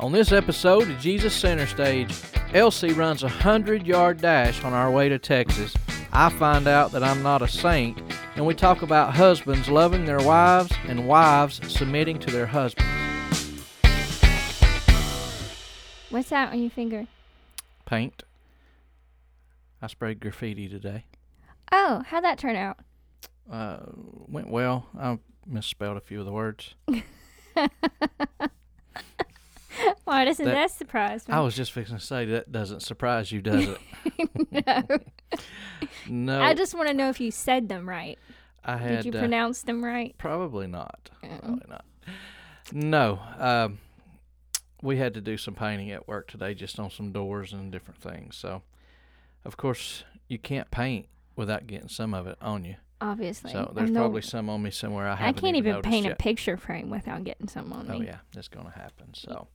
On this episode of Jesus Center Stage, Elsie runs a 100 yard dash on our way to Texas. I find out that I'm not a saint, and we talk about husbands loving their wives and wives submitting to their husbands. What's that on your finger? Paint. I sprayed graffiti today. Oh, how'd that turn out? Uh, went well. I misspelled a few of the words. Why doesn't That- that, surprise me? I was just fixing to say that doesn't surprise you, does it? no. No, I just want to know if you said them right. I had Did you uh, pronounce them right? Probably not. Oh. Probably not. No. Um, we had to do some painting at work today, just on some doors and different things. So, of course, you can't paint without getting some of it on you. Obviously. So there's no- probably some on me somewhere. I I can't even noticed paint yet. a picture frame without getting some on Oh me. Oh yeah, that's gonna happen. So,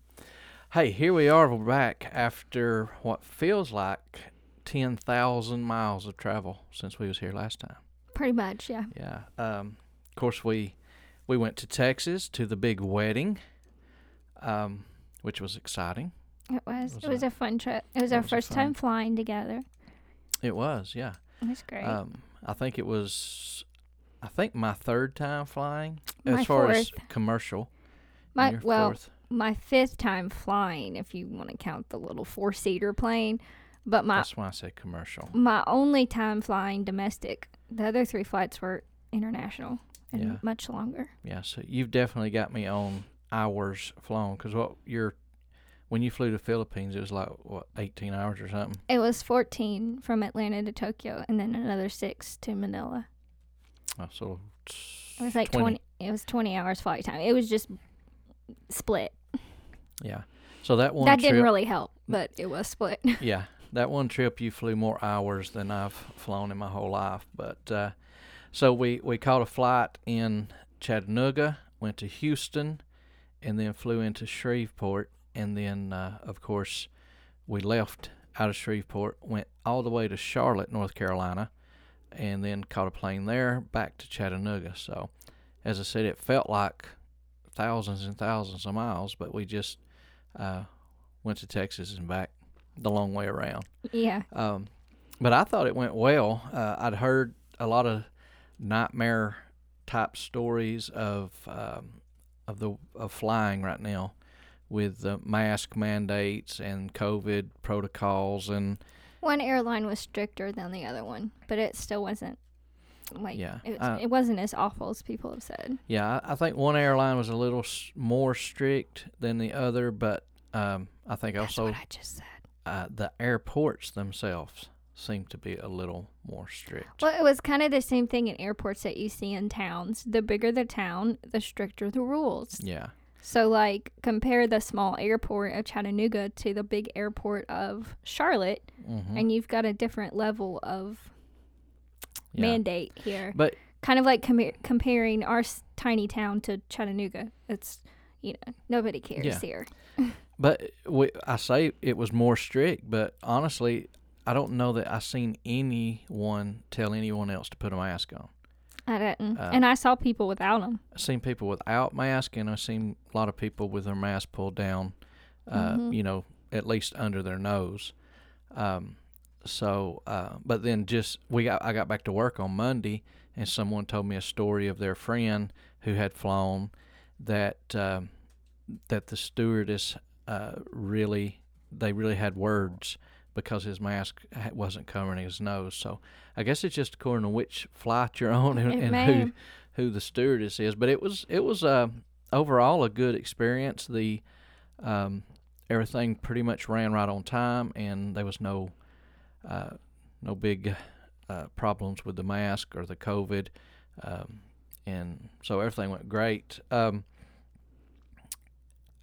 hey, here we are. We're back after what feels like ten thousand miles of travel since we was here last time. Pretty much, yeah. Yeah. Um, of course, we we went to Texas to the big wedding, um, which was exciting. It was. Was it was a- a fun trip. It was it our was first time flying together. It was, yeah. It was great. Um, I think it was, I think my third time flying My as far as commercial. My well, fourth. My fifth time flying, if you want to count the little four seater plane. But my That's why I say commercial. my only time flying domestic. The other three flights were international and Yeah. much longer. Yeah, so you've definitely got me on hours flown because what you're when you flew to Philippines, it was like what 18 hours or something. It was 14 from Atlanta to Tokyo and then another 6 to Manila. Oh, so It was like 20. it was 20 hours flight time. It was just split. Yeah. So that one that trip, didn't really help, but it was split. yeah, that one trip you flew more hours than I've flown in my whole life. But uh, so we we caught a flight in Chattanooga, went to Houston, and then flew into Shreveport, and then uh, of course we left out of Shreveport, went all the way to Charlotte, North Carolina, and then caught a plane there back to Chattanooga. So, as I said, it felt like thousands and thousands of miles, but we just uh, went to Texas and back the long way around. yeah. Um, but I thought it went well. Uh, I'd heard a lot of nightmare type stories of um, of the of flying right now with the mask mandates and COVID protocols and One airline was stricter than the other one, but it still wasn't like Yeah, it, uh, it wasn't as awful as people have said. yeah, I, I think one airline was a little s- more strict than the other, but um, I think That's also I just said. uh, the airports themselves seem to be a little more strict. Well, it was kind of the same thing in airports that you see in towns. The bigger the town, the stricter the rules. Yeah, So, like, compare the small airport of Chattanooga to the big airport of Charlotte, hmm and you've got a different level of yeah. mandate here. But kind of like com- comparing our s- tiny town to Chattanooga. It's, you know, nobody cares Yeah. here. But we, I say it was more strict, but honestly, I don't know that I seen anyone tell anyone else to put a mask on. I didn't. Uh, and I saw people without them. I seen people without mask, and I seen a lot of people with their mask pulled down, uh, Mhm. you know, at least under their nose. Um, so, uh, but then just we got I got back to work on Monday, and someone told me a story of their friend who had flown that um, that the stewardess uh, really they really had words because his mask wasn't covering his nose. So I guess it's just according to which flight you're on and, and who who the stewardess is. But it was it was uh, overall a good experience. The um, everything pretty much ran right on time, and there was no uh, no big uh, problems with the mask or the COVID, um, and so everything went great. Um,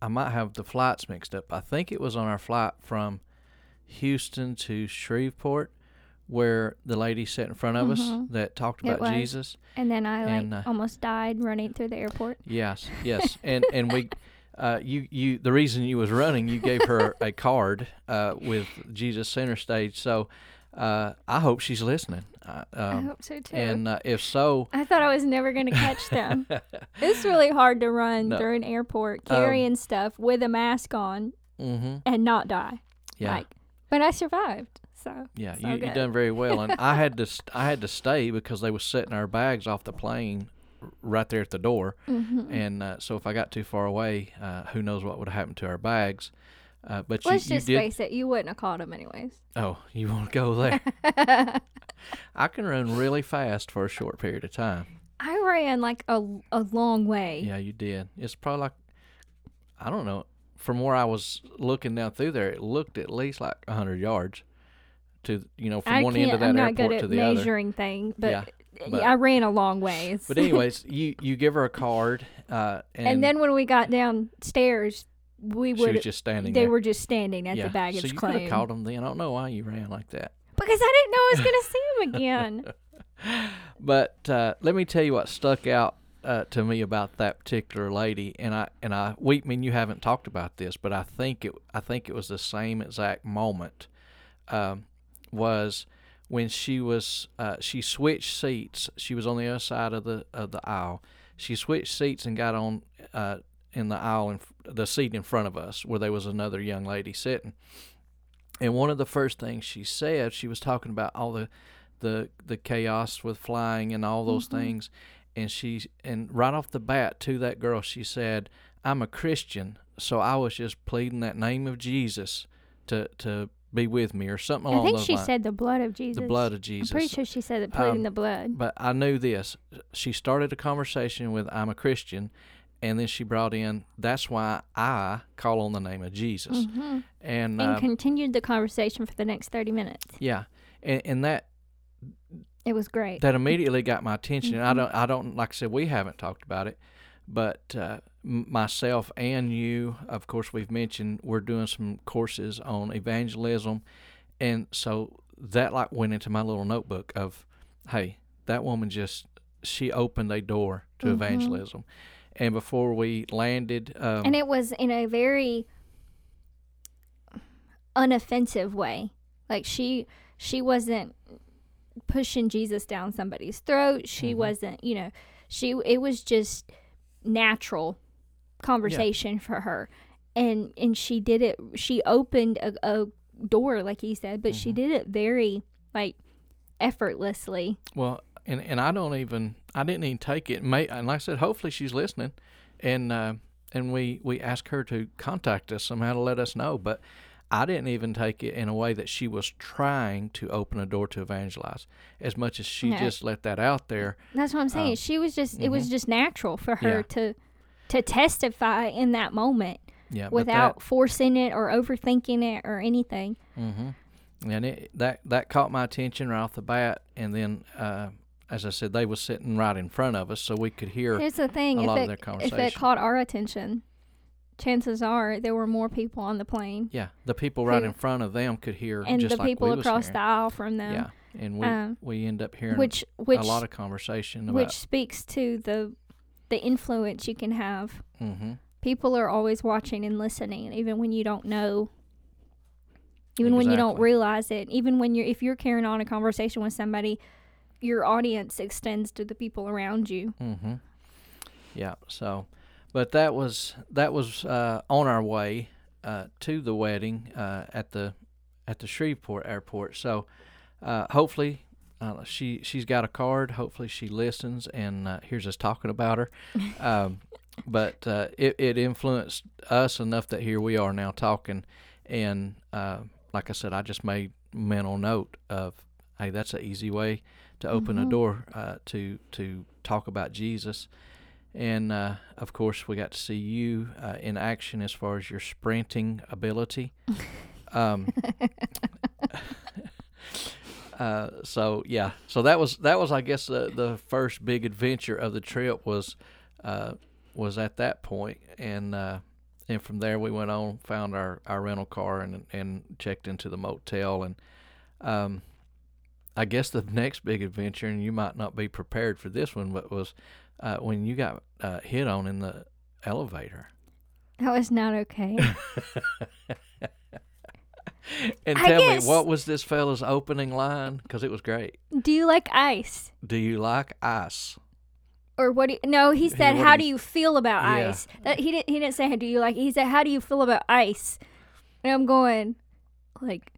I might have the flights mixed up. I think it was on our flight from Houston to Shreveport where the lady sat in front of us Mhm. that talked about. Jesus. And then I like uh, almost died running through the airport. Yes, yes, and and we, uh, you you the reason you was running, you gave her a card uh, with Jesus Center Stage. So uh, I hope she's listening. Uh, I um, hope so too. and uh, if so, I thought I was never going to catch them. it's really hard to run No. through an airport Um, carrying stuff with a mask on hmm and not die. yeah, Like, but I survived. So yeah, so you you done very well. And I had to st- I had to stay because they was setting our bags off the plane right there at the door. Mhm. And uh, so if I got too far away, uh, who knows what would have happened to our bags. Uh, but let's you, you just did. face it, you wouldn't have caught them anyways. Oh, you want to go there? I can run really fast for a short period of time. I ran like a, a long way. Yeah, you did. It's probably like I don't know. From where I was looking down through there, it looked at least like a hundred yards to you know from I one end of that I'm not airport good to at the other. measuring things, but, Yeah, but- I ran a long ways. But anyways, you you give her a card, uh, and, and, then when we got downstairs, we she was would. just standing They there. were just standing at yeah. the baggage so you could claim have called them then. I don't know why you ran like that. because I didn't know I was going to see him again. But uh, let me tell you what stuck out uh, to me about that particular lady, and I and I, we mean you haven't talked about this, but I think it I think it was the same exact moment. Um, was when she was uh, she switched seats. She was on the other side of the of the aisle. She switched seats and got on uh, in the aisle in the seat in front of us, where there was another young lady sitting. And one of the first things she said, she was talking about all the the the chaos with flying and all those Mhm. things and she and right off the bat to that girl she said i'm a christian so i was just pleading that name of jesus to to be with me or something along I think she lines said the blood of Jesus. the blood of I'm jesus pretty sure she said it pleading Um, the blood. but i knew this she started a conversation with i'm a christian and then she brought in that's why i call on the name of jesus hmm and, And uh, continued the conversation for the next 30 minutes. yeah and, and that It was great. that immediately got my attention. And I don't, I don't, like I said, we haven't talked about it, but uh, myself and you, of course, we've mentioned we're doing some courses on evangelism, and so that like went into my little notebook of, hey, that woman just she opened a door to Mhm. evangelism, and before we landed, um, and it was in a very unoffensive way. Like she she wasn't pushing Jesus down somebody's throat. She Mhm. wasn't, you know, she it was just natural conversation for her. And and she did it she opened a, a door like he said, but she Mhm. did it very like effortlessly. Well, and and I don't even I didn't even take it. May and like I said, hopefully she's listening, and uh, and we we asked her to contact us somehow to let us know. But I didn't even take it in a way that she was trying to open a door to evangelize, as much as she No. just let that out there. That's what I'm saying. Um, she was just it was mhm. just natural for her Yeah. to to testify in that moment Yeah, without forcing it or overthinking it or anything. Mm-hmm. And it, that that caught my attention right off the bat, and then. Uh, as I said, they were sitting right in front of us, so we could hear. Here's the thing: a if lot of it their if conversation. it caught our attention, chances are there were more people on the plane, Yeah, the people right Who- in front of them could hear, and just the like people across the aisle from them. Yeah, and we Um, we end up hearing which which a lot of conversation about. which speaks to the the influence you can have. hmm People are always watching and listening, even when you don't know. Even when you don't realize it, even when you're if you're carrying on a conversation with somebody, your audience extends to the people around you. hmm Yeah. So, but that was that was uh, on our way uh, to the wedding uh, at the at the Shreveport airport. So, uh, hopefully. Uh, she she's got a card. Hopefully she listens and uh, hears us talking about her. Um, but uh, it it influenced us enough that here we are now talking. And uh, like I said, I just made mental note of hey, that's an easy way to open a Mhm. door uh, to to talk about Jesus. And uh, of course, we got to see you uh, in action as far as your sprinting ability. Um, uh, so yeah, so that was that was I guess the the first big adventure of the trip was uh, was at that point, and uh, and from there we went on, found our, our rental car, and and checked into the motel, and um, I guess the next big adventure, and you might not be prepared for this one, but was uh, when you got uh, hit on in the elevator. That was not okay. and I tell guess- me, what was this fella's opening line? Because it was great. Do you like ice? Do you like ice? Or what do you, no, he said, what how do you feel about Yeah. ice? That he didn't he didn't say do you like he said, How do you feel about ice? And I'm going, like,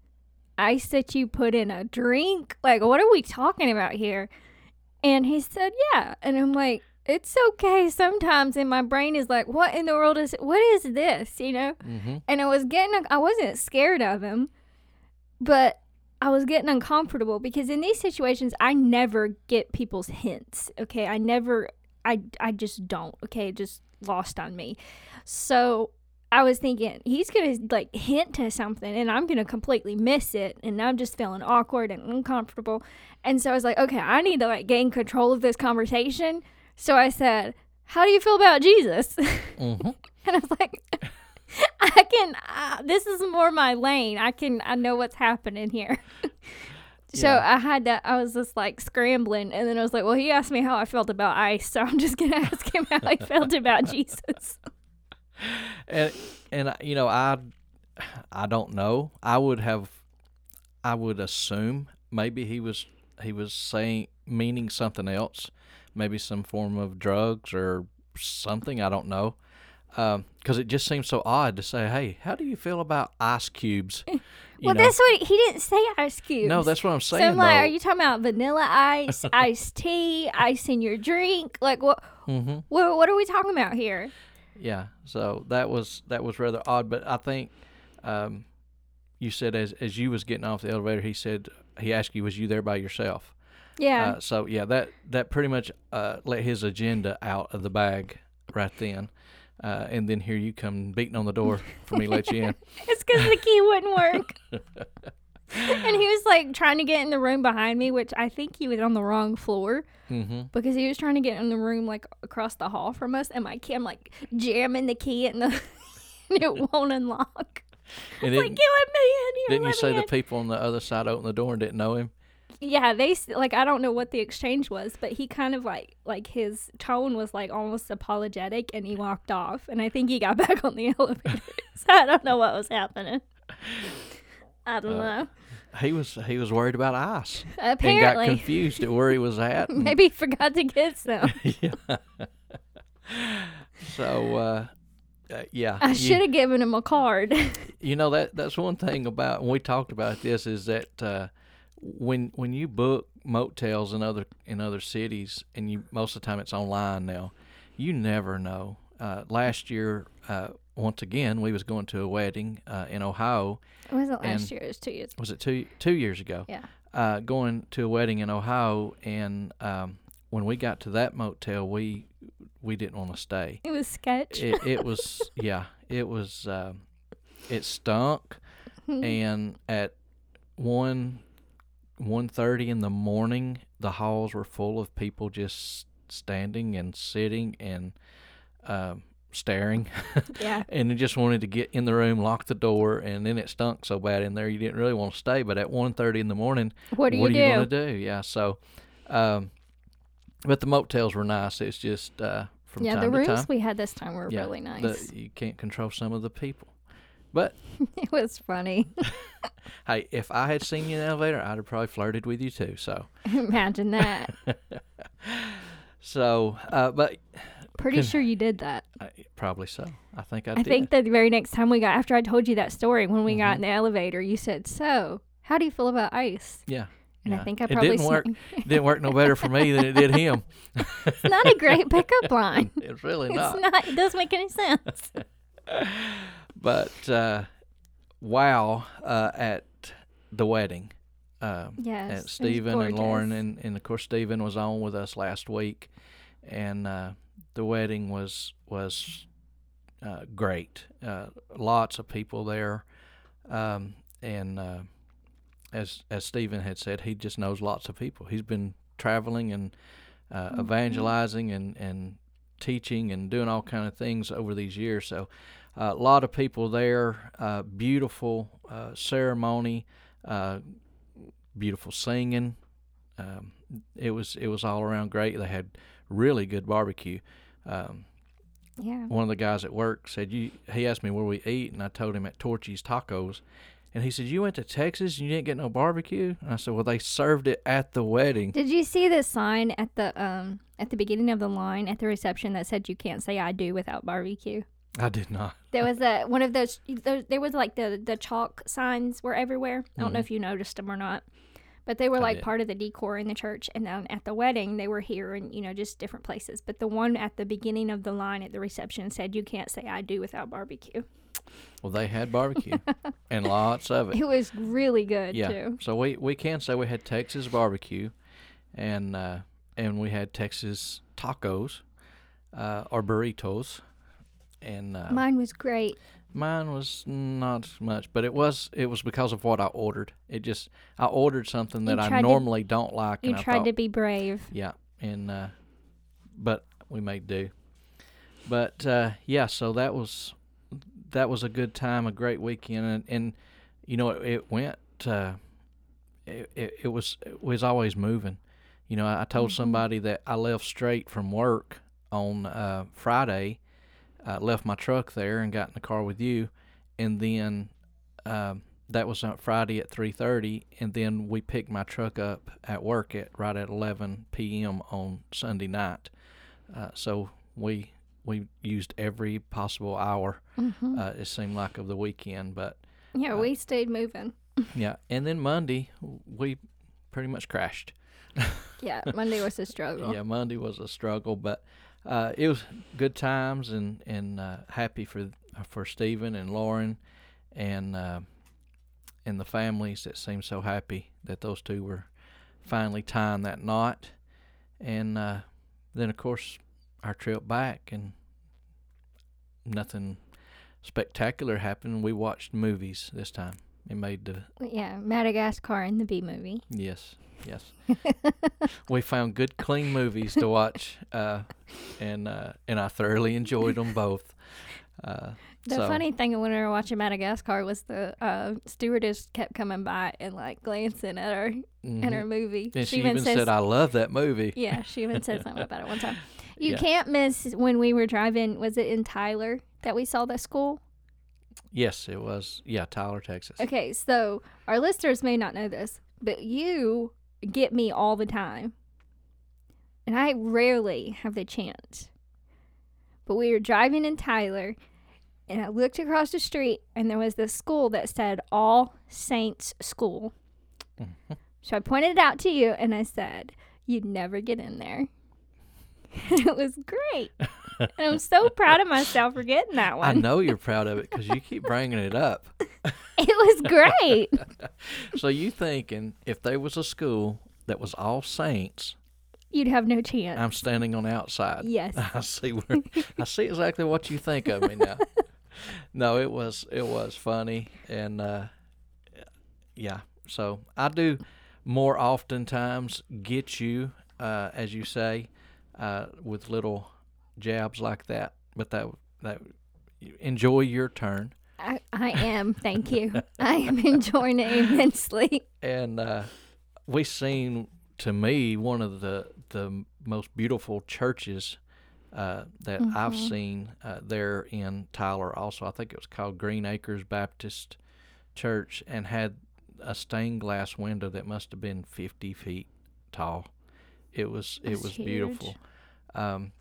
ice that you put in a drink? Like, what are we talking about here? And he said, Yeah. And I'm like, It's okay sometimes and my brain is like, What in the world is what is this? You know? Mm-hmm. and I was getting I wasn't scared of him, but I was getting uncomfortable because in these situations I never get people's hints. Okay, I never I I just don't. Okay, it just lost on me. So I was thinking he's gonna like hint to something and I'm gonna completely miss it and I'm just feeling awkward and uncomfortable. And so I was like, okay, I need to like gain control of this conversation. So I said, How do you feel about Jesus? Mm-hmm. And I was like, I can, uh, this is more my lane. I can, I know what's happening here. so Yeah. I had to, I was just like scrambling. And then I was like, well, he asked me how I felt about ice. So I'm just going to ask him how I felt about Jesus. and and you know I I don't know. I would have I would assume maybe he was he was saying meaning something else, maybe some form of drugs or something. I don't know. Because it just seems so odd to say, "Hey, how do you feel about ice cubes?" Well, know? that's what he didn't say ice cubes. no, that's what I'm so saying. I'm like, though. are you talking about vanilla ice, iced tea, ice in your drink? Like, what, mm-hmm. what, what are we talking about here? Yeah, so that was that was rather odd, but I think um, you said as as you was getting off the elevator, he said he asked you, "Was you there by yourself?" Yeah. Uh, so yeah, that that pretty much uh, let his agenda out of the bag right then, uh, and then here you come beating on the door for me to let you in. It's because the key wouldn't work. and he was like trying to get in the room behind me, which I think he was on the wrong floor Mm-hmm. because he was trying to get in the room like across the hall from us. And my key, I'm like jamming the key in the, and it won't unlock. And It's like, get let me in here. didn't you say me the people on the other side opened the door and didn't know him? Yeah, they like I don't know what the exchange was, but he kind of like like his tone was like almost apologetic, and he walked off. And I think he got back on the elevator. so I don't know what was happening. I don't Uh, know. He was he was worried about ice and got Apparently, confused at where he was at. and- maybe he forgot to get some. yeah. so uh, uh, yeah, I should have given him a card. You know that that's one thing about when we talked about this is that uh, when when you book motels in other in other cities and you most of the time it's online now, you never know. Uh, last year, uh, once again, we was going to a wedding uh, in Ohio. it wasn't last year; it was two years. Was it two two years ago? Yeah. Uh, going to a wedding in Ohio, and um, when we got to that motel, we we didn't want to stay. It was sketch. It, it was yeah, it was um, it stunk and at one one thirty in the morning the halls were full of people just standing and sitting and um staring. Yeah, and they just wanted to get in the room lock the door and then it stunk so bad in there you didn't really want to stay. But at one thirty in the morning what do you do? you going to do? Yeah so um but the motels were nice. It's just uh from yeah, time the to rooms time. we had this time were yeah, really the- nice. you can't control some of the people but it was funny. Hey, if I had seen you in the elevator, I'd have probably flirted with you too. So, Imagine that. so, uh, but Pretty sure you did that. I, probably so. I think I, I did. think the very next time we got after I told you that story when we got Mhm. in the elevator, you said, "So, how do you feel about ice?" yeah. And yeah. I think I it probably didn't work. didn't work no better for me than it did him. It's not a great pickup line. It's really It's not. not. It doesn't make any sense. But uh, wow, uh, at the wedding, um, Yes. at Stephen and Lauren, and, and of course Stephen was on with us last week, and uh, the wedding was was uh, great. Uh, lots of people there, um, and uh, as as Stephen had said, he just knows lots of people. He's been traveling and uh, Mhm. evangelizing and and teaching and doing all kind of things over these years. So uh, a lot of people there. Uh, beautiful uh, ceremony. Uh, beautiful singing. Um, it was it was all around great. They had really good barbecue. Um, Yeah. one of the guys at work said you. He asked me where we eat, and I told him at Torchy's Tacos, And he said, "You went to Texas and you didn't get no barbecue?" And I said, "Well, they served it at the wedding." Did you see the sign at the um at the beginning of the line at the reception that said you can't say I do without barbecue? I did not. There was a one of those. There, there was like the the chalk signs were everywhere. I don't know Mhm. if you noticed them or not, but they were like part of the decor in the church. And then at the wedding, they were here and you know just different places. But the one at the beginning of the line at the reception said you can't say I do without barbecue. Well, they had barbecue and lots of it. It was really good Yeah. too. So we we can say we had Texas barbecue, and uh, and we had Texas tacos, uh, or burritos, and uh, Mine was great. Mine was not much, but it was it was because of what I ordered. It just I ordered something that I tried to- normally don't like, You and I tried thought, to be brave. yeah, and uh, but we made do. But uh, yeah, so that was that was a good time, a great weekend, and, and you know it, it went. Uh, it, it it was it was always moving. You know, I, I told Mhm. somebody that I left straight from work on uh, Friday, uh, left my truck there and got in the car with you, and then um, that was on Friday at three thirty, and then we picked my truck up at work at right at eleven p.m. on Sunday night. Uh, so we we used every possible hour. hmm Uh, it seemed like of the weekend, but yeah, uh, we stayed moving. yeah. And then Monday we pretty much crashed. Yeah, Monday was a struggle. Yeah, Monday was a struggle, but uh, it was good times and and uh, happy for for Stephen and Lauren and uh, and the families that seemed so happy that those two were finally tying that knot, and uh, then of course our trip back and nothing spectacular happened. We watched movies this time. It made the Yeah, Madagascar and the Bee Movie. Yes, yes. we found good, clean movies to watch, uh, and uh, and I thoroughly enjoyed them both. Uh, The so, funny thing when we were watching Madagascar was the uh, stewardess kept coming by and like glancing at our mhm. at our movie. and she, even said, "I love that movie." yeah, she even said something about it one time. You Yeah. can't miss when we were driving. Was it in Tyler that we saw the school? Yes, it was. Yeah, Tyler, Texas. Okay, so our listeners may not know this, but you get me all the time. And I rarely have the chance. But we were driving in Tyler, and I looked across the street, and there was this school that said All Saints School. Mhm. So I pointed it out to you, and I said, You'd never get in there. it was great. and I'm so proud of myself for getting that one. I know you're proud of it because you keep bringing it up. It was great. So you thinking if there was a school that was all saints, You'd have no chance. I'm standing on the outside. yes. I see where I see exactly what you think of me now. no, it was it was funny and uh, yeah. So I do more oftentimes get you, uh, as you say, uh, with little jabs like that. But that that enjoy your turn I, I am. Thank you. I am enjoying it immensely. and uh, we seen to me one of the the most beautiful churches uh, that I've Mhm. seen uh, there in Tyler. Also, I think it was called Green Acres Baptist Church, and had a stained glass window that must have been fifty feet tall. It was it was huge. beautiful. Um,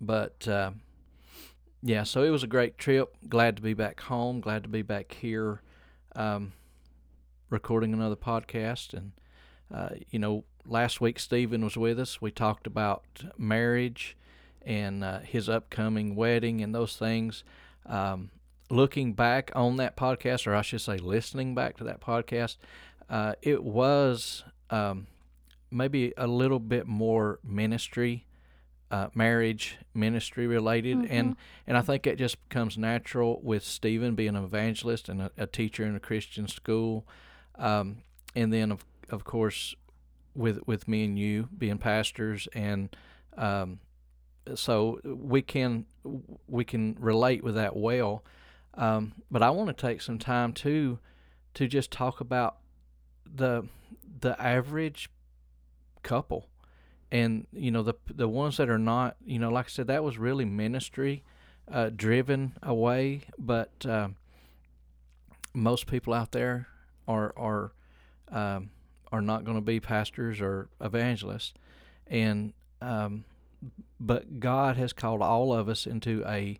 but uh, yeah, so it was a great trip. Glad to be back home. Glad to be back here, um, recording another podcast. And uh, you know, last week Stephen was with us. We talked about marriage and uh, his upcoming wedding and those things. Um, looking back on that podcast, or I should say, listening back to that podcast, uh, it was um, maybe a little bit more ministry, uh, marriage ministry related, and and I think it just becomes natural with Stephen being an evangelist and a, a teacher in a Christian school, um, and then of of course with with me and you being pastors, and um, so we can we can relate with that well. Um, but I want to take some time too to just talk about the the average couple and you know the the ones that are not you know like I said that was really ministry uh, driven away but uh, most people out there are are um, are not going to be pastors or evangelists, and um, but God has called all of us into a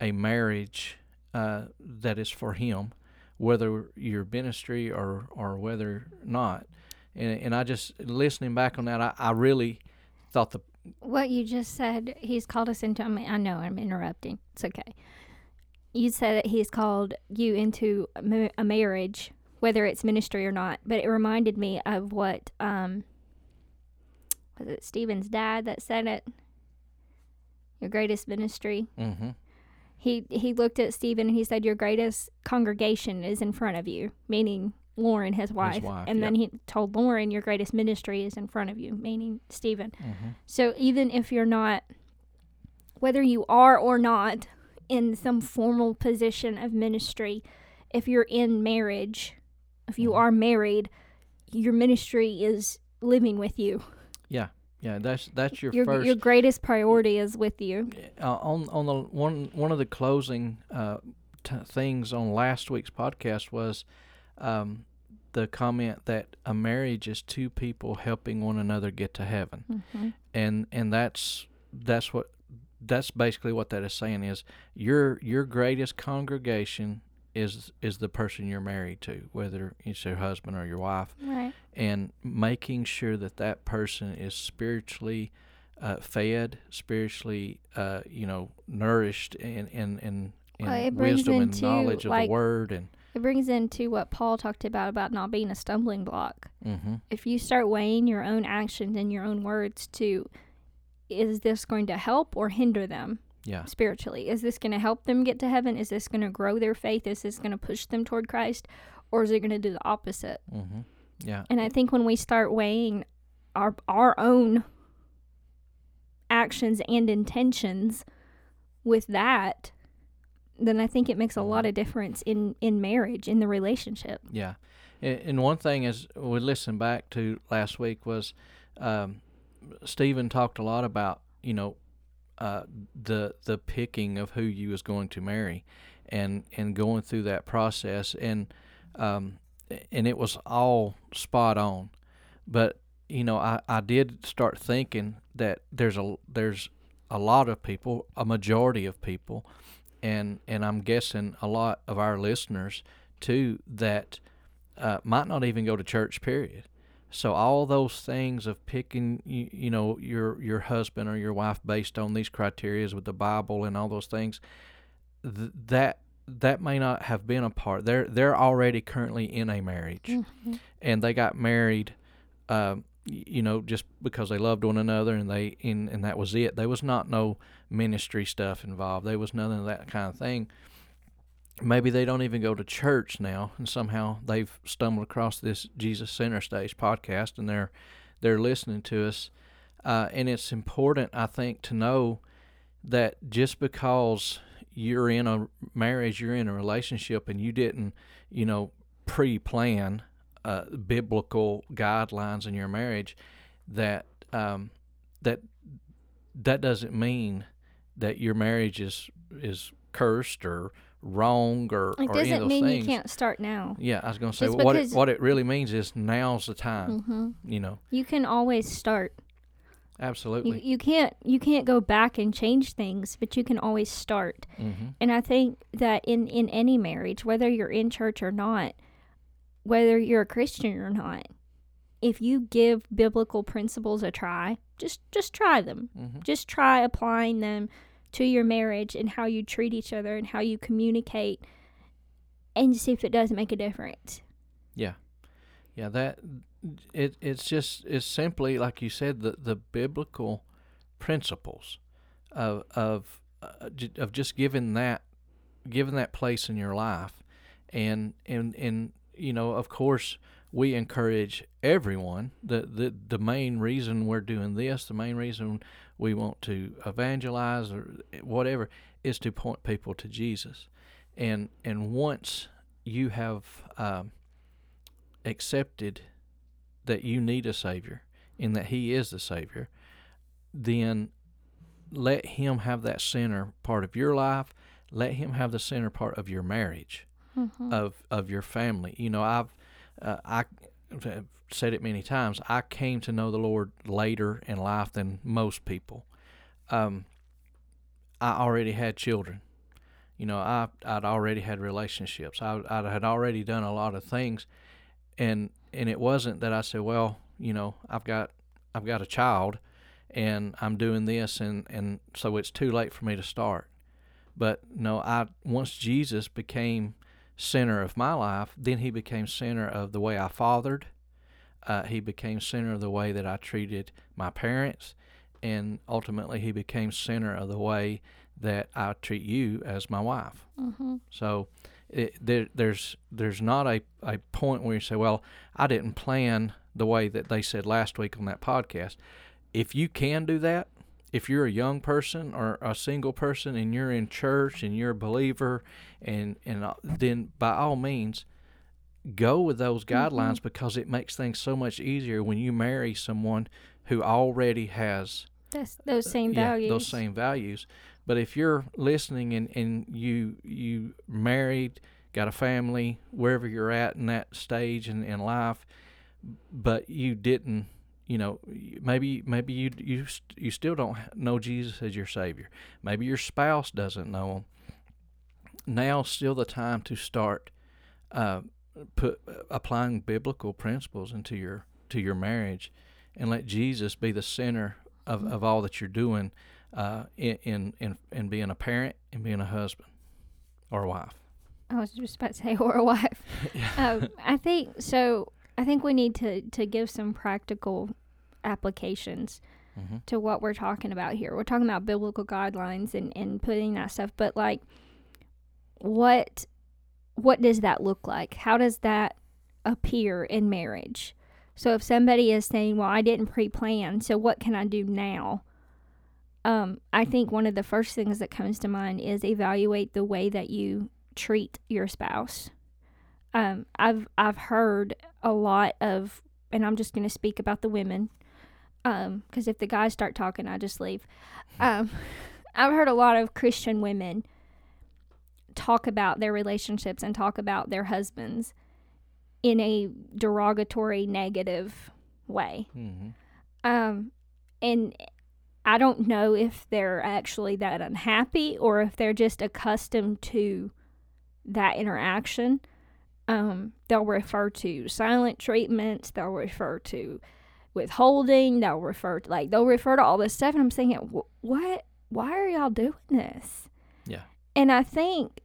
a marriage uh, that is for Him, whether your ministry or or whether not. And and I just listening back on that, I, I really thought the What you just said, he's called us into. I, mean, I know I'm interrupting. It's okay. You said that he's called you into a marriage, whether it's ministry or not. But it reminded me of what um was it Stephen's dad that said it. Your greatest ministry. mm-hmm, He he looked at Stephen and he said, "Your greatest congregation is in front of you," meaning Lauren, his wife. wife, and yep. then he told Lauren, "Your greatest ministry is in front of you," meaning Stephen. mm-hmm. So even if you're not, whether you are or not in some formal position of ministry, if you're in marriage, if you Mhm. are married, your ministry is living with you. Yeah, yeah, that's that's your, Your first your greatest priority is with you. uh, on on the one one of the closing uh, t- things on last week's podcast was um, the comment that a marriage is two people helping one another get to heaven, Mm-hmm. and and that's that's what that's basically what that is saying is your your greatest congregation is is the person you're married to, whether it's your husband or your wife, Right. and making sure that that person is spiritually uh, fed, spiritually, uh, you know, nourished and and and, in Well, wisdom and knowledge of like- the word, and It brings into what Paul talked about about not being a stumbling block. hmm If you start weighing your own actions and your own words to is this going to help or hinder them yeah, spiritually? Is this going to help them get to heaven? Is this going to grow their faith? Is this going to push them toward Christ? Or is it going to do the opposite? hmm yeah, And I think when we start weighing our our own actions and intentions with that, then I think it makes a lot of difference in in marriage, in the relationship. yeah. And, one thing as we listened back to last week was um, Stephen talked a lot about you know uh, the the picking of who you was going to marry, and and going through that process, and um, and it was all spot on, but you know I, I did start thinking that there's a there's a lot of people, a majority of people, and and I'm guessing a lot of our listeners too that uh, might not even go to church. Period. So all those things of picking, you, you know, your your husband or your wife based on these criterias with the Bible and all those things, th- that that may not have been a part. They're they're already currently in a marriage, and they got married, um, you know, just because they loved one another and they and, and that was it. There was not no ministry stuff involved. There was none of that kind of thing. Maybe they don't even go to church now, and somehow they've stumbled across this Jesus Center Stage podcast, and they're they're listening to us. Uh, and it's important, I think, to know that just because you're in a marriage, you're in a relationship, and you didn't, you know, pre-plan uh, biblical guidelines in your marriage, that um, that that doesn't mean that your marriage is is cursed or wrong or, It or any of doesn't mean things. you can't start now. Yeah, I was going to say Just what it, what it really means is now's the time. hmm You know, You can always start. You, absolutely. you can't you can't go back and change things, but you can always start. mm-hmm. And I think that in in any marriage, whether you're in church or not, whether you're a Christian or not, if you give biblical principles a try, just just try them. Mm-hmm. Just try applying them to your marriage and how you treat each other and how you communicate and see if it does make a difference. Yeah, Yeah, that it it's just it's simply like you said the the biblical principles of of uh, of just giving that giving that place in your life, and and and you know of course we encourage everyone. The the the main reason we're doing this, the main reason we want to evangelize or whatever, is to point people to Jesus, and and once you have um, accepted that you need a savior and that he is the savior then let him have that center part of your life. Let him have the center part of your marriage Mhm. of of your family. You know, I've uh, I have said it many times. I came to know the Lord later in life than most people. Um, I already had children. You know, I I'd already had relationships. I I had already done a lot of things, and and it wasn't that I said, well, you know, I've got I've got a child, and I'm doing this, and and so it's too late for me to start. But no, I once Jesus became center of my life, then he became center of the way I fathered. Uh, he became center of the way that I treated my parents, and ultimately he became center of the way that I treat you as my wife. Mhm. So it, there, there's there's not a, a point where you say, well, I didn't plan the way that they said last week on that podcast. If you can do that, if you're a young person or a single person and you're in church and you're a believer, and and uh, then by all means, go with those guidelines because it makes things so much easier when you marry someone who already has That's those same yeah, values. those same values. But if you're listening and, and you you married, got a family, wherever you're at in that stage in, in life, but you didn't, you know, maybe maybe you you you still don't know Jesus as your Savior. Maybe your spouse doesn't know Him. Now's still the time to start uh, put applying biblical principles into your to your marriage, and let Jesus be the center of, of all that you're doing uh, in, in in in being a parent and being a husband or a wife. I was just about to say, or a wife. um, I think so. I think we need to to give some practical applications Mm-hmm. to what we're talking about here. We're talking about biblical guidelines and and putting that stuff, but like, what what does that look like? How does that appear in marriage? So if somebody is saying, "Well, I didn't pre-plan, so what can I do now?" Um, I think one of the first things that comes to mind is evaluate the way that you treat your spouse. Um, I've I've heard a lot of, and I'm just going to speak about the women, because if the guys start talking, I just leave. Um, I've heard a lot of Christian women talk about their relationships and talk about their husbands in a derogatory, negative way. Mm-hmm. Um, and I don't know if they're actually that unhappy or if they're just accustomed to that interaction. Um, they'll refer to silent treatment. They'll refer to withholding. They'll refer to like they'll refer to all this stuff, and I'm thinking, what? Why are y'all doing this? Yeah. And I think,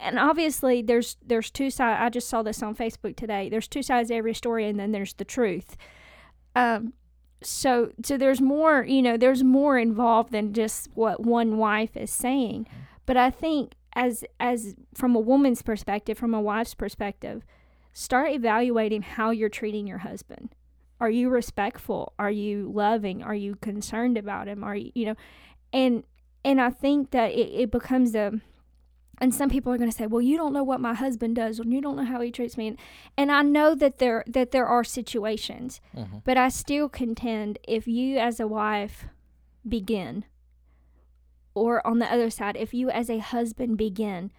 and obviously, there's there's two sides. I just saw this on Facebook today. There's two sides to every story, and then there's the truth. Um, so so there's more you know there's more involved than just what one wife is saying but i think as as from a woman's perspective from a wife's perspective start evaluating how you're treating your husband. Are you respectful? Are you loving? Are you concerned about him? Are you you know and and i think that it, it becomes a and some people are going to say well you don't know what my husband does and you don't know how he treats me. And, and i know that there that there are situations Mm-hmm. but I still contend if you as a wife begin, or on the other side, if you as a husband begin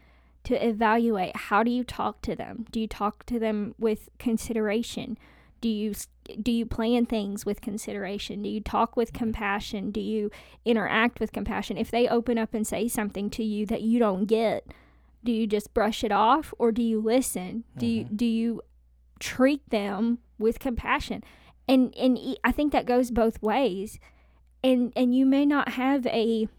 to evaluate how do you talk to them? Do you talk to them with consideration? Do you do you plan things with consideration? Do you talk with mm-hmm. compassion? Do you interact with compassion? If they open up and say something to you that you don't get, do you just brush it off or do you listen? Do you mm-hmm. do you treat them with compassion? and and I think that goes both ways. And and you may not have a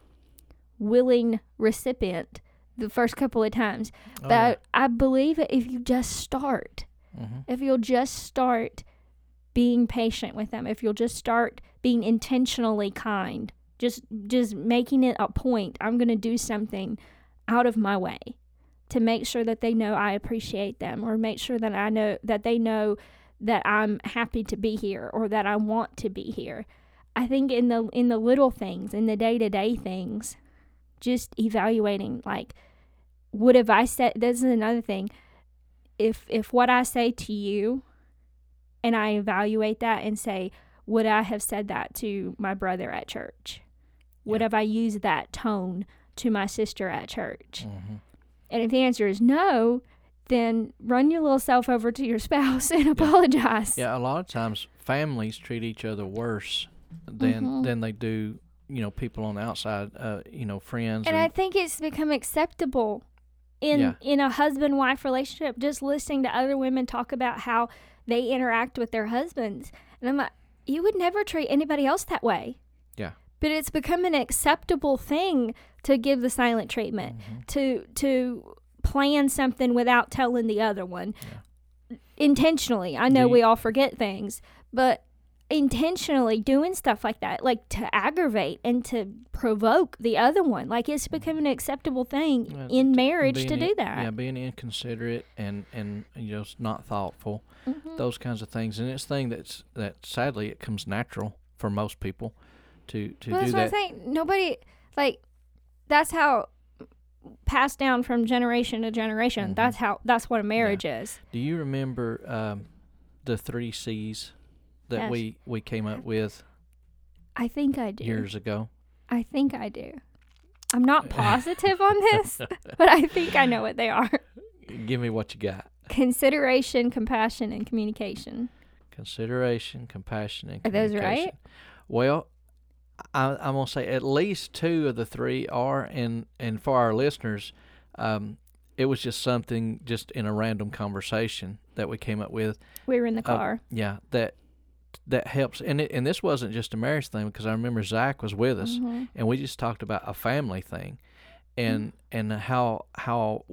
willing recipient the first couple of times, Oh, but I believe if you just start, mm-hmm. if you'll just start being patient with them, if you'll just start being intentionally kind, just just making it a point, I'm going to do something out of my way to make sure that they know I appreciate them or make sure that I know that they know that I'm happy to be here or that I want to be here. I think in the in the little things, in the day-to-day things, just evaluating like what have I said this is another thing. If if what I say to you and I evaluate that and say, would I have said that to my brother at church? Would Yeah. have I used that tone to my sister at church? Mm-hmm. And if the answer is no, then run your little self over to your spouse and apologize. Yeah, a lot of times families treat each other worse than Mhm. than they do, you know, people on the outside, uh, you know, friends. And I think it's become acceptable in Yeah. in a husband wife relationship just listening to other women talk about how they interact with their husbands. And I'm like, you would never treat anybody else that way. Yeah. But it's become an acceptable thing to give the silent treatment, Mhm. to to plan something without telling the other one. Intentionally. I know you- we all forget things, but intentionally doing stuff like that, like to aggravate and to provoke the other one. Like it's become an acceptable thing Yeah, in marriage to do that. Yeah, being inconsiderate and and you know not thoughtful, Mhm. those kinds of things, and it's thing that's that sadly it comes natural for most people to to Well, do that's what I'm that. saying. Nobody like that's how passed down from generation to generation. Mhm. That's how that's what a marriage is. Do you remember um, the three C's that we we came up with I think I do. years ago? I think I do. I'm not positive on this, but I think I know what they are. Give me what you got. Consideration, compassion, and communication. Consideration, compassion, and Are those right? Well, I, I'm gonna say at least two of the three are, and and for our listeners, um, it was just something just in a random conversation that we came up with. We were in the Uh, car. Yeah, that that helps, and it, and this wasn't just a marriage thing because I remember Zach was with us, Mhm. and we just talked about a family thing, and and how how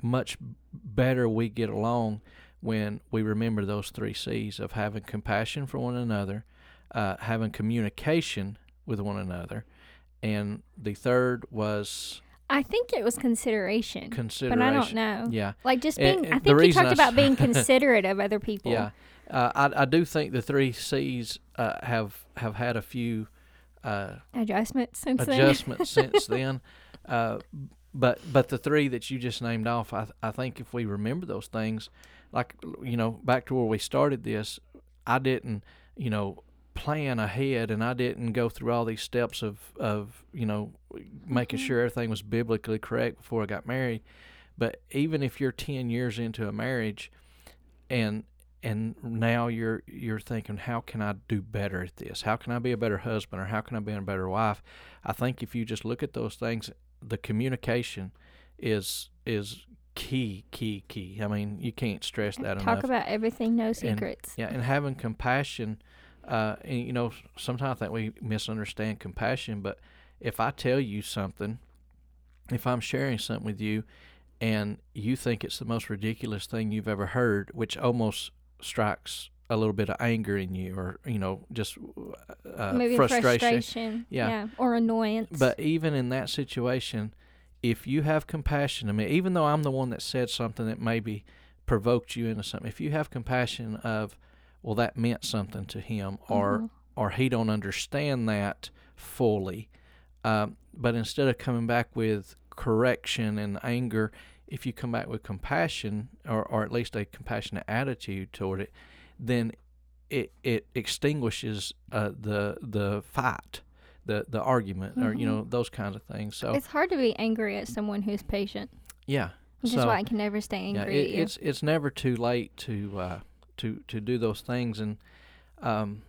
much better we get along when we remember those three C's of having compassion for one another, uh, having communication with one another, and the third was I think it was consideration, consideration. but I don't know. Yeah, Like just being, I and the think you talked I about being considerate of other people. yeah. Uh, I I do think the three C's uh, have have had a few. Uh, Adjustments since then. adjustments since then. Uh, but but the three that you just named off, I I think if we remember those things, like you know, back to where we started this, I didn't you know plan ahead and I didn't go through all these steps of of you know making Mhm. sure everything was biblically correct before I got married. But even if you're ten years into a marriage, and and now you're you're thinking how can I do better at this? How can I be a better husband or how can I be a better wife? I think if you just look at those things, the communication is is key, key, key. I mean, you can't stress that enough. Talk about everything, no secrets. yeah, and having compassion. Uh, and you know, sometimes I think we misunderstand compassion. But if I tell you something, if I'm sharing something with you, and you think it's the most ridiculous thing you've ever heard, which almost strikes a little bit of anger in you, or you know, just uh, Maybe frustration. frustration. Yeah. Or annoyance. But even in that situation, if you have compassion, I mean, even though I'm the one that said something that maybe provoked you into something, if you have compassion of, well, that meant something to him, or Mhm. or he don't understand that fully, um, but instead of coming back with correction and anger, if you come back with compassion, or or at least a compassionate attitude toward it, then it it extinguishes uh, the the fight, the the argument, or you know those kinds of things. So it's hard to be angry at someone who's patient. yeah, Which is why I can never stay yeah, angry it, at you. it's it's never too late to uh, to to do those things, and um,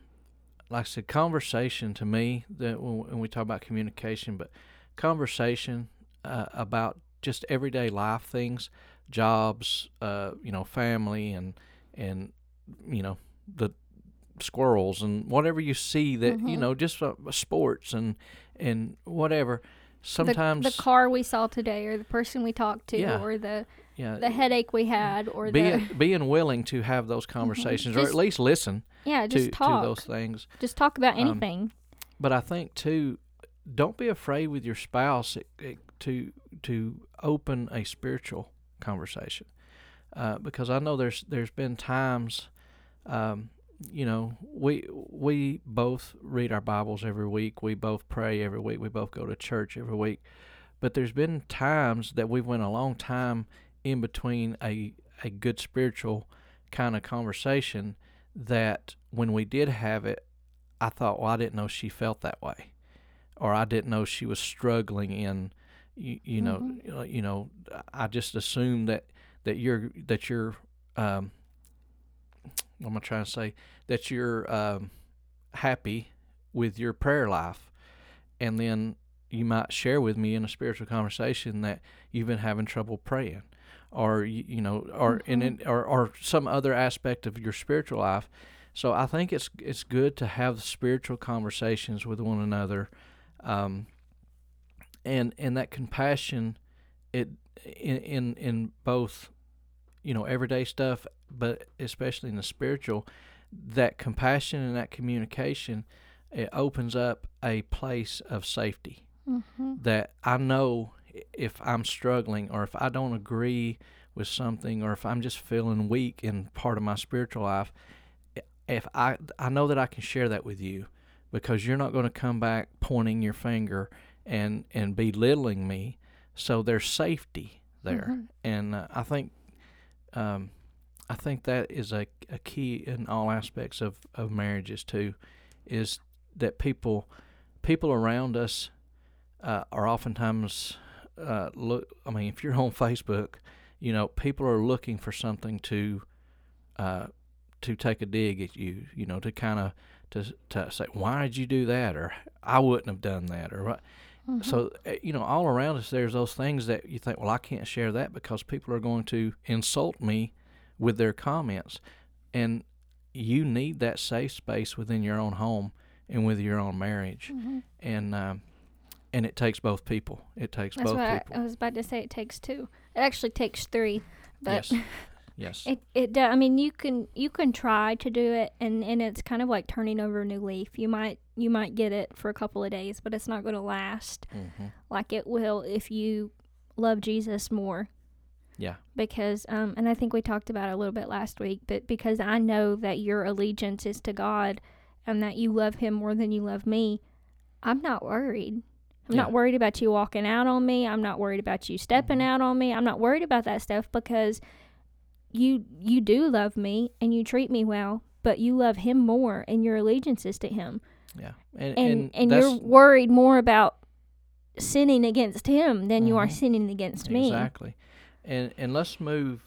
like I said, conversation to me that when, when we talk about communication, but conversation uh, about just everyday life things, jobs, uh, you know, family, and and you know the squirrels and whatever you see that you Mhm. know just uh, sports and and whatever. Sometimes the, car we saw today, or the person we talked to, Yeah. or the yeah, the headache we had, or being the being willing to have those conversations or Just at least listen yeah, to, just talk, to those things. just talk about Um, anything. But I think too, don't be afraid with your spouse it, it, to to open a spiritual conversation, uh, because I know there's there's been times, um, you know, we we both read our Bibles every week, we both pray every week, we both go to church every week, but there's been times that we went a long time in between a a good spiritual kind of conversation that when we did have it, I thought, well, I didn't know she felt that way, or I didn't know she was struggling in, you, you know, Mhm. uh, you know, I just assume that that you're that you're um, what am I trying to say? That you're um, happy with your prayer life, and then you might share with me in a spiritual conversation that you've been having trouble praying, or you, you know, or in Mhm. it, or or some other aspect of your spiritual life. So I think it's it's good to have spiritual conversations with one another, um, and and that compassion, it in in in both, you know, everyday stuff, but especially in the spiritual, that compassion and that communication, it opens up a place of safety Mm-hmm. that I know if I'm struggling or if I don't agree with something or if I'm just feeling weak in part of my spiritual life, if I I know that I can share that with you because you're not going to come back pointing your finger and and belittling me. So there's safety there, Mhm. and uh, I think um, I think that is a, a key in all aspects of, of marriages too, is that people people around us uh, are oftentimes uh, look. I mean, if you're on Facebook, you know, people are looking for something to uh, to take a dig at you. You know, to kind of to to say, why did you do that, or I wouldn't have done that, or what. Mhm. So uh, you know, all around us, there's those things that you think, well, I can't share that because people are going to insult me with their comments, and you need that safe space within your own home and with your own marriage, Mhm. and um, and it takes both people. It takes That's both what I, people. I was about to say. It takes two. It actually takes three, but yes, yes, it it. do- I mean, you can you can try to do it, and and it's kind of like turning over a new leaf. You might you might get it for a couple of days, but it's not going to last hmm like it will if you love Jesus more. yeah, because um and I think we talked about it a little bit last week, but because I know that your allegiance is to God and that you love him more than you love me, I'm not worried. I'm not worried about you walking out on me. I'm not worried about you stepping Mhm. out on me. I'm not worried about that stuff because you you do love me and you treat me well, but you love him more and your allegiance is to him. yeah, and And and, that's you're worried more about sinning against him than you are Mhm. sinning against me. Exactly. And and let's move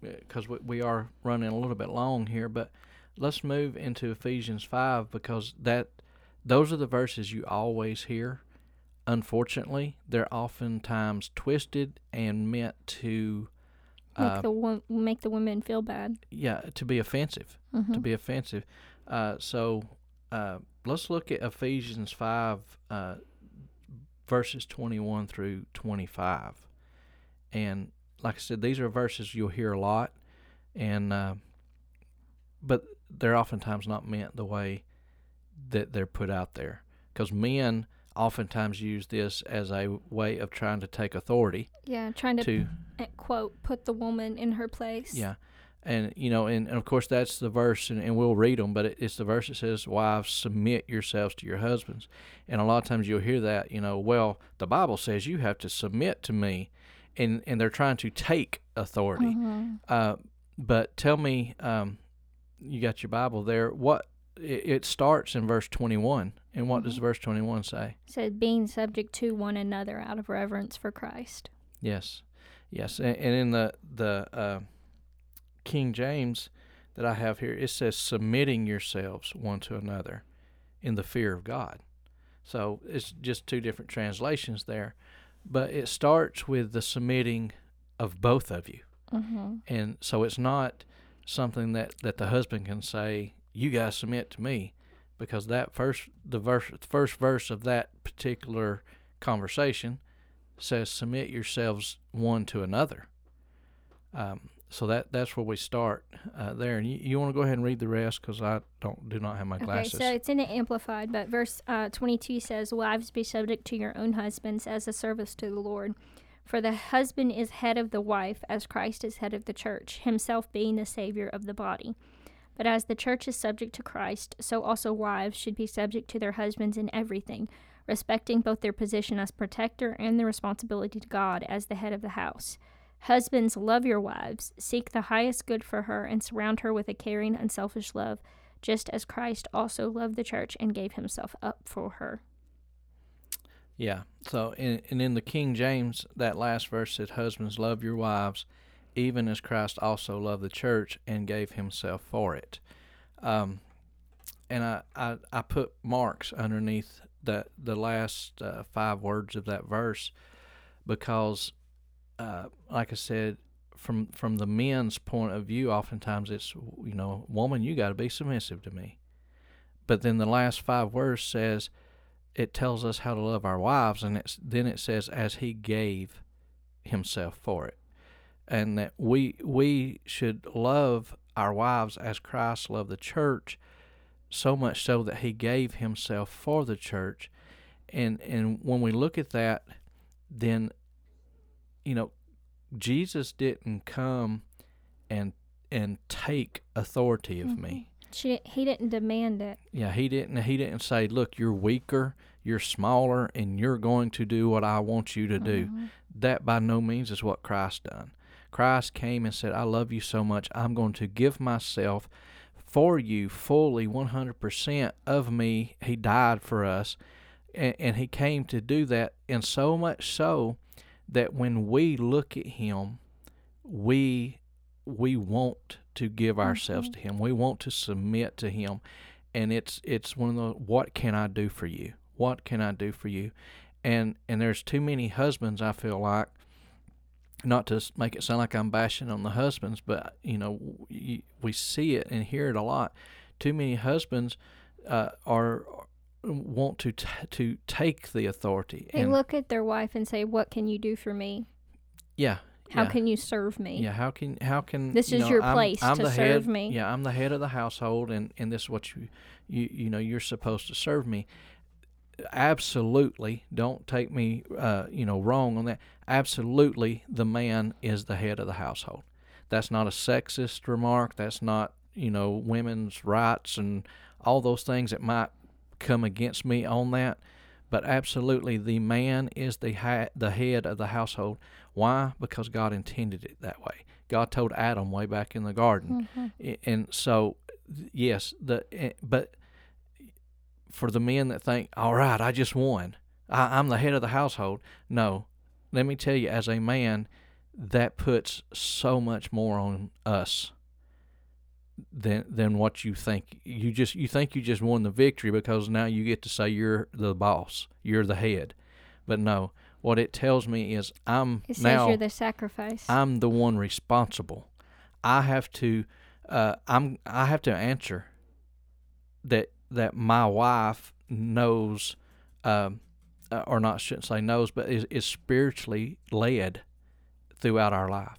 because we, we are running a little bit long here, but let's move into Ephesians five because that those are the verses you always hear. Unfortunately, they're oftentimes twisted and meant to, Make uh, the wo- make the women feel bad. yeah, to be offensive. Mm-hmm. to be offensive. Uh, so uh, let's look at Ephesians 5, uh, verses 21 through 25. And like I said, these are verses you'll hear a lot, and uh, but they're oftentimes not meant the way that they're put out there. Because men oftentimes use this as a way of trying to take authority Yeah, trying to, to uh, quote put the woman in her place. Yeah, and you know, and, and of course that's the verse, and, and we'll read them. But it, it's the verse that says, "Wives, submit yourselves to your husbands." And a lot of times you'll hear that, you know, well, the Bible says you have to submit to me, and and they're trying to take authority. Mhm. Uh, but tell me, um, you got your Bible there? What it, it starts in verse twenty-one, and what does Mhm. verse twenty-one say? Said being subject to one another out of reverence for Christ. Yes, yes, and, and in the the uh, King James that I have here, it says submitting yourselves one to another in the fear of God. So it's just two different translations there, but it starts with the submitting of both of you, Mm-hmm. and so it's not something that that the husband can say, "You guys submit to me," because that first the verse first verse of that particular conversation says submit yourselves one to another. Um, so that that's where we start uh, there, and you, you want to go ahead and read the rest because I don't do not have my glasses. Okay, so it's in the Amplified, but verse uh, 22 says, Wives, be subject to your own husbands as a service to the Lord. For the husband is head of the wife, as Christ is head of the church, himself being the Savior of the body. But as the church is subject to Christ, so also wives should be subject to their husbands in everything, respecting both their position as protector and their responsibility to God as the head of the house. Husbands, love your wives, seek the highest good for her, and surround her with a caring, unselfish love just as Christ also loved the church and gave himself up for her. Yeah. So, in, and in the King James, that last verse said, "Husbands, love your wives, even as Christ also loved the church and gave himself for it. Um, and I, I, I put marks underneath that the last uh, five words of that verse because, uh, like I said, from from the men's point of view, oftentimes it's you know, woman, you got to be submissive to me. But then the last five words says, it tells us how to love our wives, and it's then it says as He gave Himself for it, and that we we should love our wives as Christ loved the church, so much so that He gave Himself for the church, and and when we look at that, then you know Jesus didn't come and and take authority of mm-hmm. me. She, he didn't demand it. Yeah, he didn't. He didn't say, "Look, you're weaker, you're smaller, and you're going to do what I want you to do." Mm-hmm. That by no means is what Christ done. Christ came and said, "I love you so much. I'm going to give myself for you fully, 100% of me." He died for us, and, and he came to do that, and so much so that when we look at him, we we want to give ourselves mm-hmm. to him. We want to submit to him. And it's it's one of the what can I do for you? What can I do for you? And and there's too many husbands I feel like not to make it sound like I'm bashing on the husbands, but you know we see it and hear it a lot. Too many husbands uh, are want to t- to take the authority. They and, look at their wife and say, "What can you do for me?" Yeah. How yeah. can you serve me? Yeah. How can how can this is know, your place I'm, I'm to serve head, me? Yeah, I'm the head of the household, and and this is what you you you know you're supposed to serve me. Absolutely, don't take me uh, you know wrong on that. Absolutely, the man is the head of the household. That's not a sexist remark. That's not you know women's rights and all those things that might come against me on that. But absolutely, the man is the ha- the head of the household. Why? Because God intended it that way. God told Adam way back in the garden, mm-hmm. and so yes, the eh, but for the men that think, all right, I just won, I, I'm the head of the household. No, let me tell you, as a man, that puts so much more on us than than what you think. You just you think you just won the victory because now you get to say you're the boss, you're the head. But no, what it tells me is I'm it now you're the sacrifice. I'm the one responsible. I have to uh, I'm I have to answer that that my wife knows um, uh, or not shouldn't say knows, but is, is spiritually led throughout our life.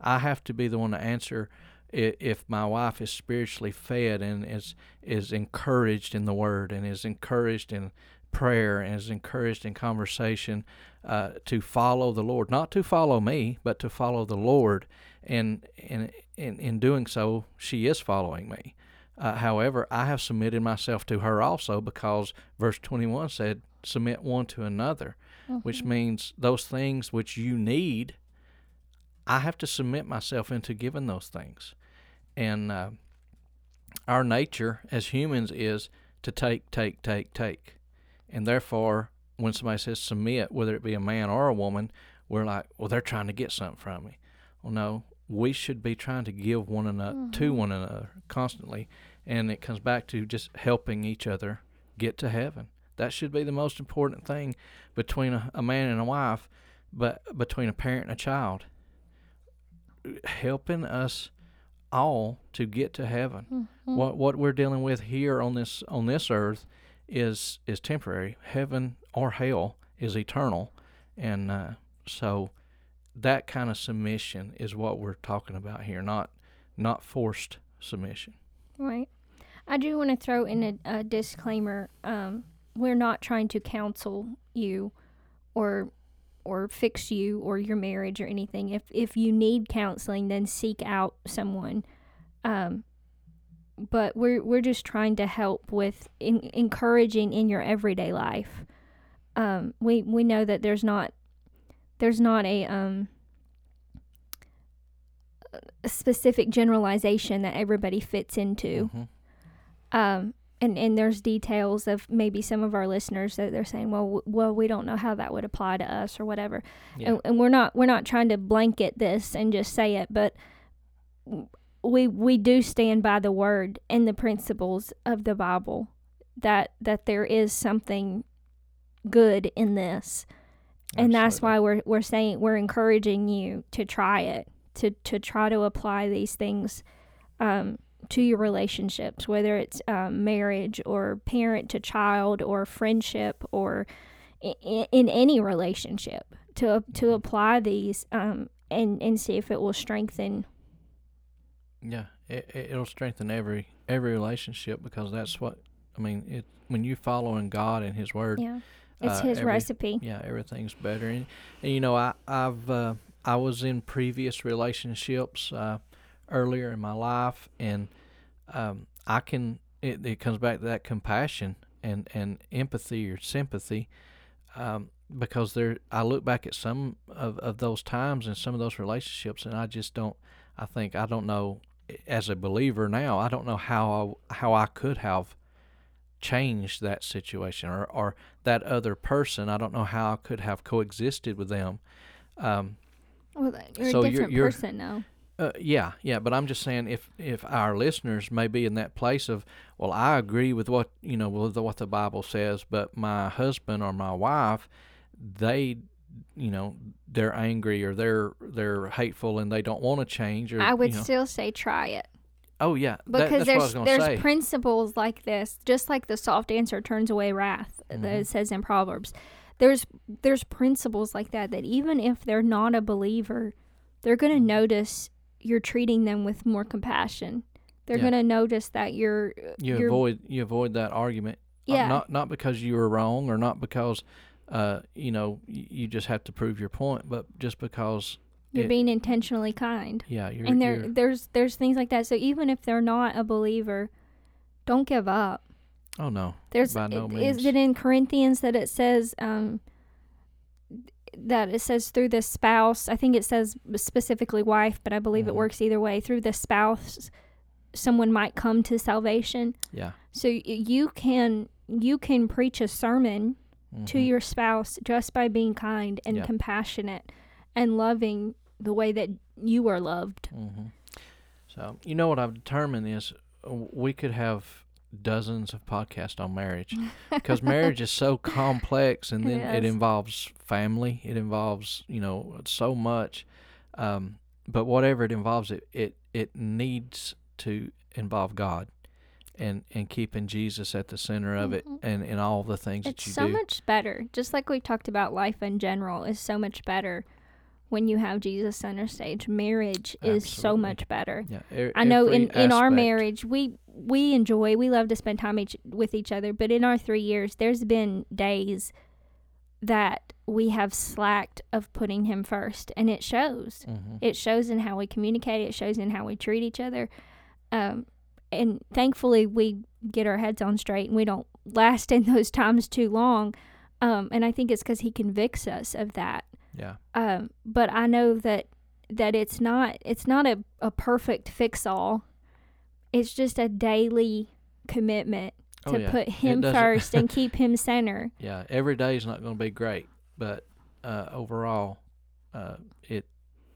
I have to be the one to answer if my wife is spiritually fed and is is encouraged in the word and is encouraged in prayer and is encouraged in conversation uh, to follow the Lord, not to follow me, but to follow the Lord, and in in, in doing so, she is following me. Uh, however, I have submitted myself to her also because verse 21 said, Submit one to another, mm-hmm. which means those things which you need, I have to submit myself into giving those things and uh, our nature as humans is to take, take, take, take, and therefore, when somebody says submit, whether it be a man or a woman, we're like, well, they're trying to get something from me. Well, no, we should be trying to give one another mm-hmm. to one another constantly, and it comes back to just helping each other get to heaven. That should be the most important thing between a, a man and a wife, but between a parent and a child. Helping us all to get to heaven. Mm-hmm. What what we're dealing with here on this on this earth is is temporary. Heaven or hell is eternal, and uh, so that kind of submission is what we're talking about here, not not forced submission. Right. I do want to throw in a, a disclaimer. Um, we're not trying to counsel you or or fix you or your marriage or anything. If if you need counseling, then seek out someone. Um, but we're we're just trying to help with in, encouraging in your everyday life. Um, we we know that there's not there's not a um a specific generalization that everybody fits into. Mm-hmm. Um, and and there's details of maybe some of our listeners that they're saying, well, w- well, we don't know how that would apply to us or whatever, Yeah. and, and we're not we're not trying to blanket this and just say it, but we we do stand by the word and the principles of the Bible that that there is something good in this. And that's why we're we're saying we're encouraging you to try it to to try to apply these things um, to your relationships whether it's um, marriage or parent to child or friendship or in, in any relationship to to apply these um, and and see if it will strengthen Yeah, it, it it'll strengthen every every relationship because that's what I mean. It when you following God and His Word, yeah it's uh, his every- recipe yeah, everything's better. And, and you know, I I've uh, I was in previous relationships uh, earlier in my life, and um, I can it, it comes back to that compassion and and empathy or sympathy. Um, because there, I look back at some of, of those times and some of those relationships, and I just don't. I think I don't know. As a believer now, I don't know how I, how I could have changed that situation or, or that other person. I don't know how I could have coexisted with them. Um, well you're so a you're- different you're- person now uh, yeah, yeah, but I'm just saying if if our listeners may be in that place of, well, I agree with what you know with what the Bible says, but my husband or my wife, they, you know, they're angry or they're they're hateful and they don't want to change or i would you know, still say try it oh yeah, that, because that's what I was there's there's say. principles like this just like the soft answer turns away wrath that Mhm. it says in proverbs there's there's principles like that that even if they're not a believer they're going to Mhm. notice you're treating them with more compassion they're Yeah. going to notice that you're you you're, avoid you avoid that argument. uh, yeah not not because you were wrong or not because, uh, you know, y- you just have to prove your point, but just because you're it- being intentionally kind yeah, you're and there there's there's things like that so even if they're not a believer don't give up oh no, There's By no i- means. is it in Corinthians that it says um that it says through the spouse. I think it says specifically wife, but I believe Mhm. it works either way. Through the spouse, someone might come to salvation. yeah. So y- you can you can preach a sermon to mhm. your spouse just by being kind and Yeah. compassionate and loving the way that you are loved. hmm So you know what I've determined is uh, we could have dozens of podcasts on marriage because marriage is so complex, and then it Yes. involves family. It involves you know so much, um, but whatever it involves, it it it needs to involve God. And, and keeping Jesus at the center of it Mhm. and, and all the things It's that you so do. much better. Just like we talked about life in general is so much better when you have Jesus center stage. Marriage is so much better. yeah, e- I know in, in our marriage we we enjoy we love to spend time each, with each other, but in our 3 years there's been days that we have slacked of putting him first and it shows. Mhm. It shows in how we communicate, it shows in how we treat each other. Um and thankfully we get our heads on straight and we don't last in those times too long. Um and I think it's cuz he convicts us of that yeah, um, but I know that that it's not it's not a, a perfect fix all. It's just a daily commitment oh to yeah. put him first and keep him center. yeah, every day is not going to be great, but uh, overall, uh, it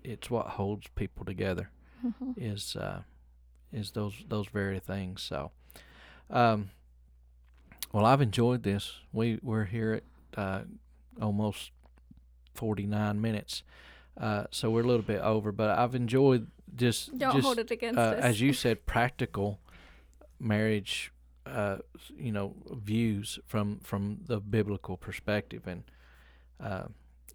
it's what holds people together is uh, is those those very things. So, um, well, I've enjoyed this. We we're here at uh, almost forty nine minutes, uh, so we're a little bit over, but I've enjoyed just Don't just hold it against uh, us. as you said, practical marriage, uh, you know, views from from the biblical perspective, and uh,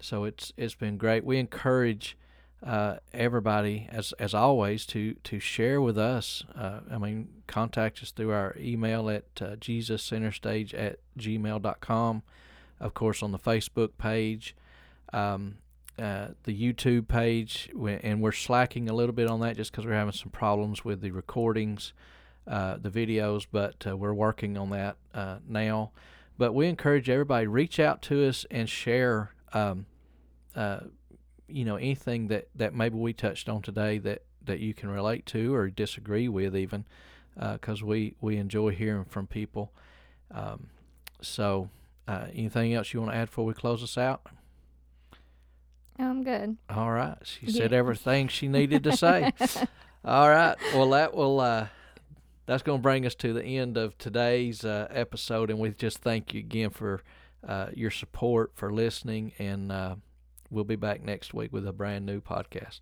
so it's it's been great. We encourage uh, everybody, as as always, to to share with us. Uh, I mean, contact us through our email at uh, jesuscenterstage at gmail.com. Of course, on the Facebook page. Um, uh, the YouTube page, and we're slacking a little bit on that just because we're having some problems with the recordings, uh, the videos, but uh, we're working on that uh, now. But we encourage everybody reach out to us and share, um, uh, you know, anything that, that maybe we touched on today that, that you can relate to or disagree with, even. because we we enjoy hearing from people. Um, so, anything else you want to add before we close this out? I'm good. All right, she Yeah. said everything she needed to say. All right, well that will uh, that's going to bring us to the end of today's uh, episode, and we just thank you again for uh, your support, for listening, and uh, we'll be back next week with a brand new podcast.